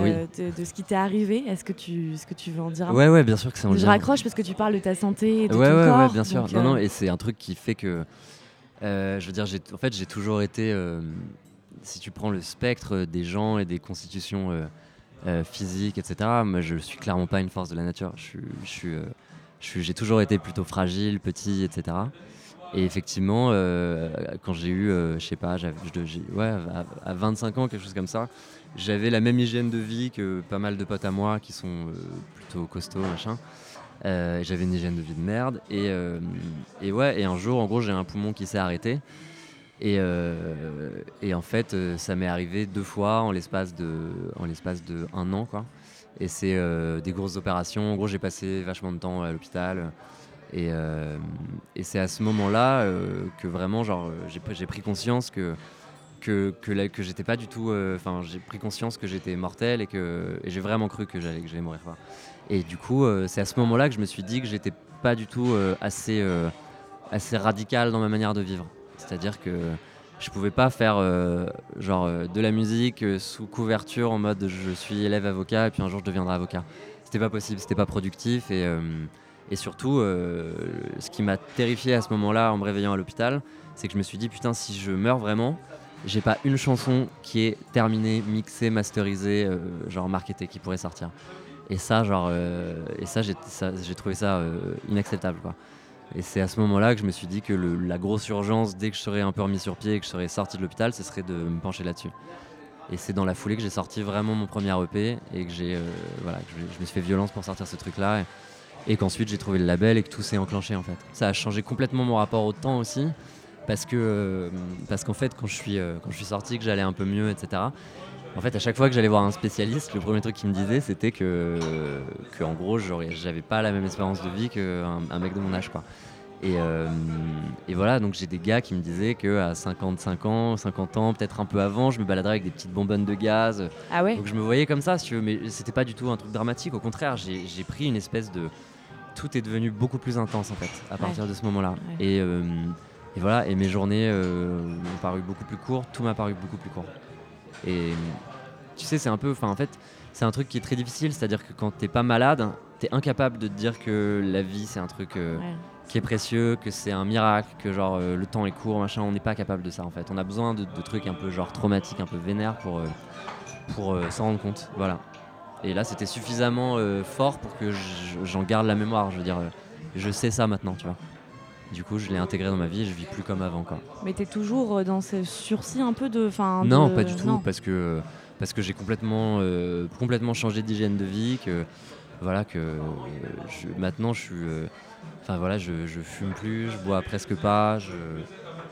Euh, de, ce qui t'est arrivé, est-ce que tu, ce que tu veux en dire un Ouais, ouais, bien sûr que c'est en Je raccroche parce que tu parles de ta santé, de ouais, ton ouais, corps. Ouais, bien sûr. non, non, et c'est un truc qui fait que, je veux dire, en fait, j'ai toujours été si tu prends le spectre des gens et des constitutions euh, euh, physiques, etc., moi je suis clairement pas une force de la nature. Je euh, j'ai toujours été plutôt fragile, petit, etc. Et effectivement, quand j'ai eu, je sais pas, ouais, à, 25 ans, quelque chose comme ça, j'avais la même hygiène de vie que pas mal de potes à moi qui sont plutôt costauds, machin. j'avais une hygiène de vie de merde. Et, ouais, et un jour, en gros, j'ai un poumon qui s'est arrêté. Et, euh, et, en fait, euh, ça m'est arrivé deux fois en l'espace de, de un an, quoi. Et c'est euh, des grosses opérations. En gros, j'ai passé vachement de temps à l'hôpital. Et, et c'est à ce moment-là que vraiment, genre, j'ai, pris conscience que que, que, j'étais pas du tout. Enfin, j'ai pris conscience que j'étais mortel et que j'ai vraiment cru que j'allais que j'allais mourir. Et du coup, c'est à ce moment-là que je me suis dit que j'étais pas du tout assez assez radical dans ma manière de vivre. C'est-à-dire que je pouvais pas faire euh, genre euh, de la musique euh, sous couverture en mode je suis élève avocat et puis un jour je deviendrai avocat. C'était pas possible, c'était pas productif et, surtout ce qui m'a terrifié à ce moment-là en me réveillant à l'hôpital, c'est que je me suis dit putain si je meurs vraiment, j'ai pas une chanson qui est terminée, mixée, masterisée, genre marketée qui pourrait sortir. Et ça genre et ça j'ai trouvé ça inacceptable. Et c'est à ce moment-là que je me suis dit que la grosse urgence, dès que je serais un peu remis sur pied et que je serais sorti de l'hôpital, ce serait de me pencher là-dessus. Et c'est dans la foulée que j'ai sorti vraiment mon premier EP et que euh, voilà, je, me suis fait violence pour sortir ce truc-là. Et, qu'ensuite j'ai trouvé le label et que tout s'est enclenché en fait. Ça a changé complètement mon rapport au temps aussi. Parce euh, qu'en fait quand je suis euh, quand je suis sorti que j'allais un peu mieux etc en fait, à chaque fois que j'allais voir un spécialiste, le premier truc qu'il me disait, c'était que, que, en gros, j'avais pas la même espérance de vie qu'un un mec de mon âge, quoi. Et, euh, et voilà, donc j'ai des gars qui me disaient qu'à 55 ans, 50 ans, peut-être un peu avant, je me baladerais avec des petites bonbonnes de gaz. Ah ouais Donc je me voyais comme ça, si tu veux, mais c'était pas du tout un truc dramatique. Au contraire, j'ai pris une espèce de. Tout est devenu beaucoup plus intense en fait, à partir de ce moment-là. Et, euh, et, voilà, et mes journées euh, ont paru beaucoup plus courtes, tout m'a paru beaucoup plus court. Et tu sais, c'est un peu. Enfin, en fait, c'est un truc qui est très difficile. C'est-à-dire que quand t'es pas malade, t'es incapable de te dire que la vie, c'est un truc. Euh, qui est précieux, que c'est un miracle, que genre euh, le temps est court, machin, on n'est pas capable de ça en fait. On a besoin de, trucs un peu genre traumatiques, un peu vénères pour, euh, pour s'en rendre compte. Voilà. Et là, c'était suffisamment fort pour que j'en garde la mémoire. Je veux dire, je sais ça maintenant, tu vois. Du coup, je l'ai intégré dans ma vie et je vis plus comme avant. Quoi. Mais tu es toujours euh, dans ce sursis un peu de. Fin, non, pas du tout, parce que, parce que j'ai complètement, euh, complètement changé d'hygiène de vie, que, voilà que maintenant je suis enfin voilà je, je, fume plus je bois presque pas je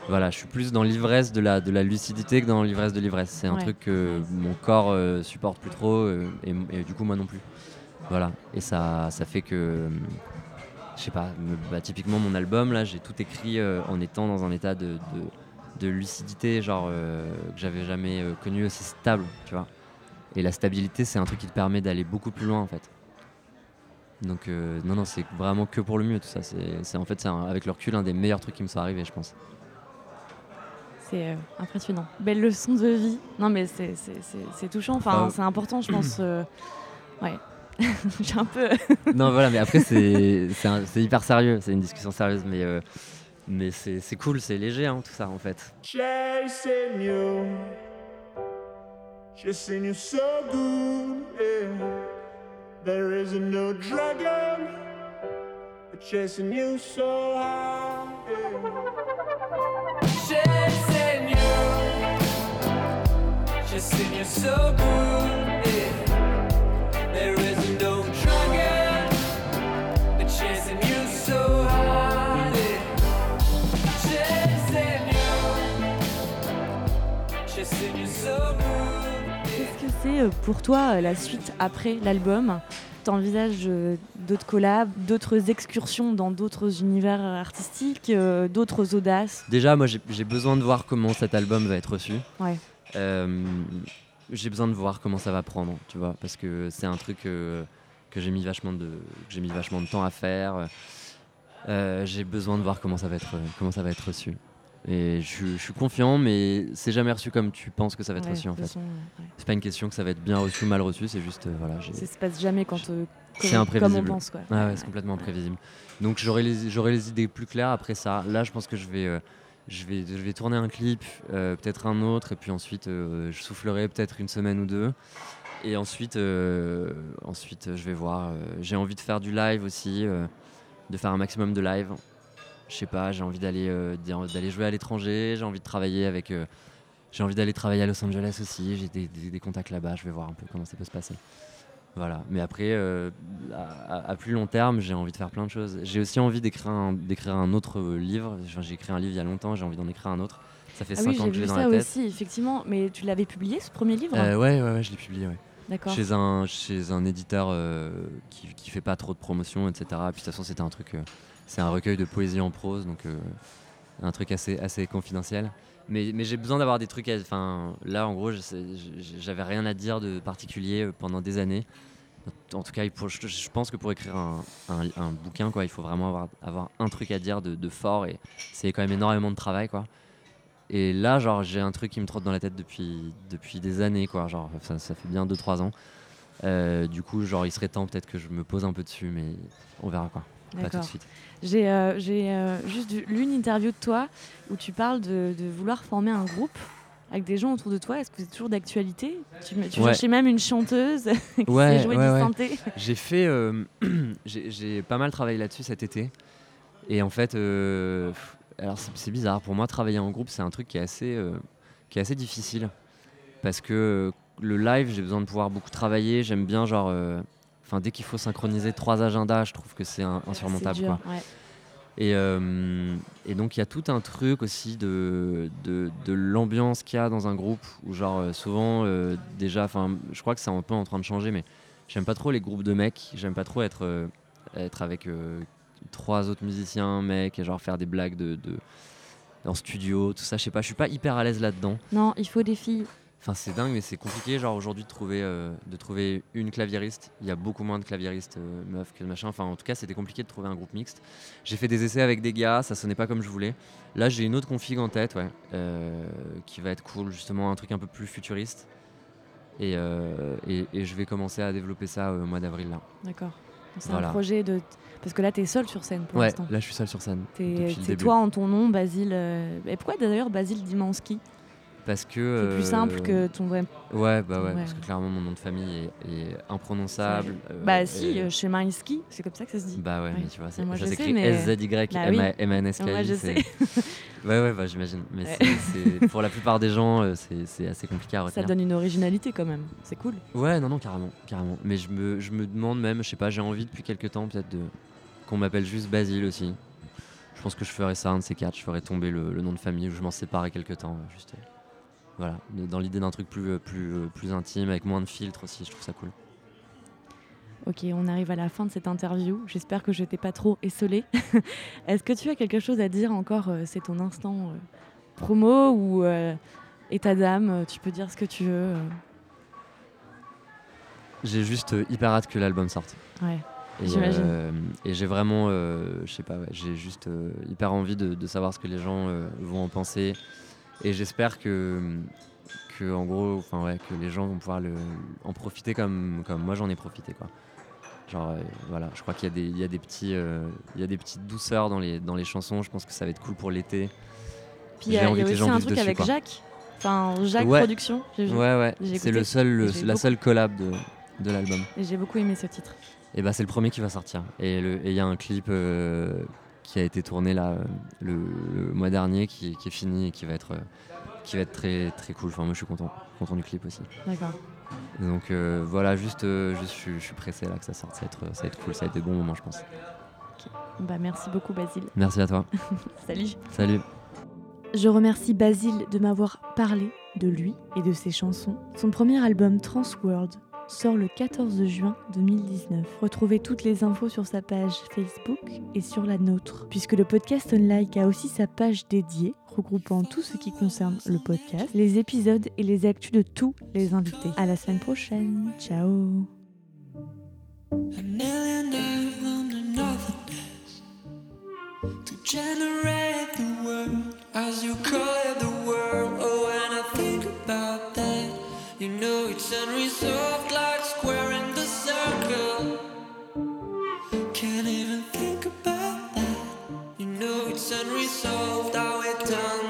voilà je suis plus dans l'ivresse de la de la lucidité que dans l'ivresse de l'ivresse c'est un truc que mon corps supporte plus trop et, du coup moi non plus voilà et ça ça fait que je sais pas bah, typiquement mon album là j'ai tout écrit en étant dans un état de, de, lucidité genre que j'avais jamais connu aussi stable tu vois et la stabilité, c'est un truc qui te permet d'aller beaucoup plus loin en fait. Donc euh, non, non, c'est vraiment que pour le mieux tout ça. C'est en fait, c'est avec le recul un des meilleurs trucs qui me sont arrivés, je pense. C'est euh, impressionnant. Belle leçon de vie. Non, mais c'est touchant. Enfin, c'est important, je pense. Euh, ouais. J'ai un peu. non, voilà, mais après, c'est hyper sérieux. C'est une discussion sérieuse, mais, mais c'est cool, c'est léger, hein, tout ça, en fait. Chasing you so good, yeah. There isn't no dragon chasing you so hard, yeah. Chasing you, chasing you so good, Euh, pour toi euh, la suite après l'album T'envisages euh, d'autres collabs, d'autres excursions dans d'autres univers artistiques, d'autres audaces? Déjà, moi j'ai besoin de voir comment cet album va être reçu. Ouais. j'ai besoin de voir comment ça va prendre, tu vois, parce que c'est un truc que j'ai mis vachement de j'ai mis vachement de temps à faire. j'ai besoin de voir comment ça va être comment ça va être reçu. Et je, suis confiant, mais c'est jamais reçu comme tu penses que ça va être reçu en fait. C'est pas une question que ça va être bien reçu ou mal reçu, c'est juste euh, voilà. Ça se passe jamais quand euh, imprévisible. comme on pense quoi. Ah ouais, c'est complètement imprévisible. Donc j'aurai les, les idées plus claires après ça. Là, je pense que je vais euh, je vais, je vais tourner un clip, peut-être un autre, et puis ensuite je soufflerai peut-être une semaine ou deux. Et ensuite, ensuite je vais voir. J'ai envie de faire du live aussi, de faire un maximum de live je sais pas, j'ai envie d'aller euh, d'aller jouer à l'étranger, j'ai envie de travailler avec. Euh, j'ai envie d'aller travailler à Los Angeles aussi, j'ai des, contacts là-bas, je vais voir un peu comment ça peut se passer. Voilà. Mais après, euh, à, plus long terme, j'ai envie de faire plein de choses. J'ai aussi envie d'écrire un, d'écrire un autre livre. j'ai écrit un livre il y a longtemps, j'ai envie d'en écrire un autre. Ça fait 5 ah ans que je l'ai dans la tête. aussi, effectivement. Mais tu l'avais publié, ce premier livre ouais, ouais, ouais, je l'ai publié, ouais. D'accord. Chez un, chez un éditeur qui, qui fait pas trop de promotion, etc. Et puis de toute façon, c'était un truc c'est un recueil de poésie en prose, donc euh, un truc assez, assez confidentiel. Mais, mais j'ai besoin d'avoir des trucs. Enfin, là, en gros, j'avais rien à dire de particulier euh, pendant des années. En tout cas, je, pense que pour écrire un, bouquin, quoi, il faut vraiment avoir, avoir un truc à dire de, fort et c'est quand même énormément de travail, quoi. Et là, genre, j'ai un truc qui me trotte dans la tête depuis, depuis des années, quoi. Genre, ça, ça fait bien 2-3 ans. Euh, du coup, genre, il serait temps peut-être que je me pose un peu dessus, mais on verra, quoi. Pas tout de suite. J'ai euh, euh, juste lu une interview de toi où tu parles de, vouloir former un groupe avec des gens autour de toi. Est-ce que c'est toujours d'actualité? Tu, tu cherchais même une chanteuse qui ouais, sait jouer du synthé J'ai fait, euh, j'ai pas mal travaillé là-dessus cet été. Et en fait, alors c'est bizarre. Pour moi, travailler en groupe, c'est un truc qui est assez, qui est assez difficile parce que le live, j'ai besoin de pouvoir beaucoup travailler. J'aime bien genre dès qu'il faut synchroniser trois agendas, je trouve que c'est insurmontable. quoi. Et, euh, et, donc il y a tout un truc aussi de, de, l'ambiance qu'il y a dans un groupe où genre euh, souvent euh, déjà, enfin je crois que c'est un peu en train de changer, mais j'aime pas trop les groupes de mecs, j'aime pas trop être, être avec trois autres musiciens mecs et genre faire des blagues de, de en studio, tout ça, je sais pas, je suis pas hyper à l'aise là-dedans. Non, il faut des filles. Enfin, c'est dingue, mais c'est compliqué, genre aujourd'hui, de trouver, euh, de trouver une claviériste. Il y a beaucoup moins de claviéristes euh, meufs que de machin. Enfin, en tout cas, c'était compliqué de trouver un groupe mixte. J'ai fait des essais avec des gars, ça sonnait pas comme je voulais. Là, j'ai une autre config en tête, ouais, euh, qui va être cool, justement, un truc un peu plus futuriste. Et, et, je vais commencer à développer ça au mois d'avril, là. D'accord. C'est un projet de. Parce que là, tu es seul sur scène pour ouais, l'instant. Là, je suis seul sur scène. C'est toi en ton nom, Basile. Et pourquoi d'ailleurs Basile Dimansky parce que. C'est plus simple que ton vrai. Ouais, bah ouais, parce que clairement mon nom de famille est, imprononçable. bah si, et... chez Maïski, c'est comme ça que ça se dit. Bah ouais, mais tu vois, ça s'écrit S-Z-Y-M-A-N-S-K. Bah, je sais. ouais, ouais, bah j'imagine. Mais c'est pour la plupart des gens, c'est assez compliqué à retenir. Ça donne une originalité quand même, c'est cool. Ouais, non, non, carrément, carrément. Mais je me, je me demande même, je sais pas, j'ai envie depuis quelques temps peut-être de qu'on m'appelle juste Basile aussi. Je pense que je ferais ça un de ces quatre, je ferais tomber le, nom de famille ou je m'en séparais quelques temps. Juste, voilà, dans l'idée d'un truc plus, plus, plus intime, avec moins de filtres aussi, je trouve ça cool. Ok, on arrive à la fin de cette interview. J'espère que je t'ai pas trop essolé. Est-ce que tu as quelque chose à dire encore euh, C'est ton instant euh, promo ou euh, état d'âme Tu peux dire ce que tu veux. J'ai juste hyper hâte que l'album sorte. Ouais. Euh, et, j'ai vraiment, euh, je sais pas, j'ai juste euh, hyper envie de, savoir ce que les gens vont en penser. Et j'espère que, que, en gros, enfin ouais, que les gens vont pouvoir le, en profiter comme, comme moi j'en ai profité, quoi. Genre, voilà, je crois qu'il y a des, il y a des petits, il y a des petites douceurs dans les, dans les chansons. Je pense que ça va être cool pour l'été. Puis il y a, aussi un truc avec Jacques. Enfin, Jacques Production. Ouais, ouais. C'est le seul, la seule collab de, de l'album. Et j'ai beaucoup aimé ce titre. Et bah c'est le premier qui va sortir. Et il y a un clip euh, qui a été tourné là le, mois dernier qui, est fini et qui va être, qui va être très, très cool. Enfin moi je suis content, content du clip aussi. D'accord. Donc euh, voilà, juste, euh, je, suis pressé là que ça sorte, ça va être, ça va être cool, ça va être des bons moments je pense. Bah merci beaucoup Basile. Merci à toi. Salut. Salut. Je remercie Basile de m'avoir parlé de lui et de ses chansons. Son premier album Transworld sort le 14 juin 2019. Retrouvez toutes les infos sur sa page Facebook et sur la nôtre, puisque le podcast Unlike a aussi sa page dédiée regroupant tout ce qui concerne le podcast, les épisodes et les actus de tous les invités. À la semaine prochaine. Ciao. You know it's unresolved like square in the circle. Can't even think about that. You know it's unresolved, how it done.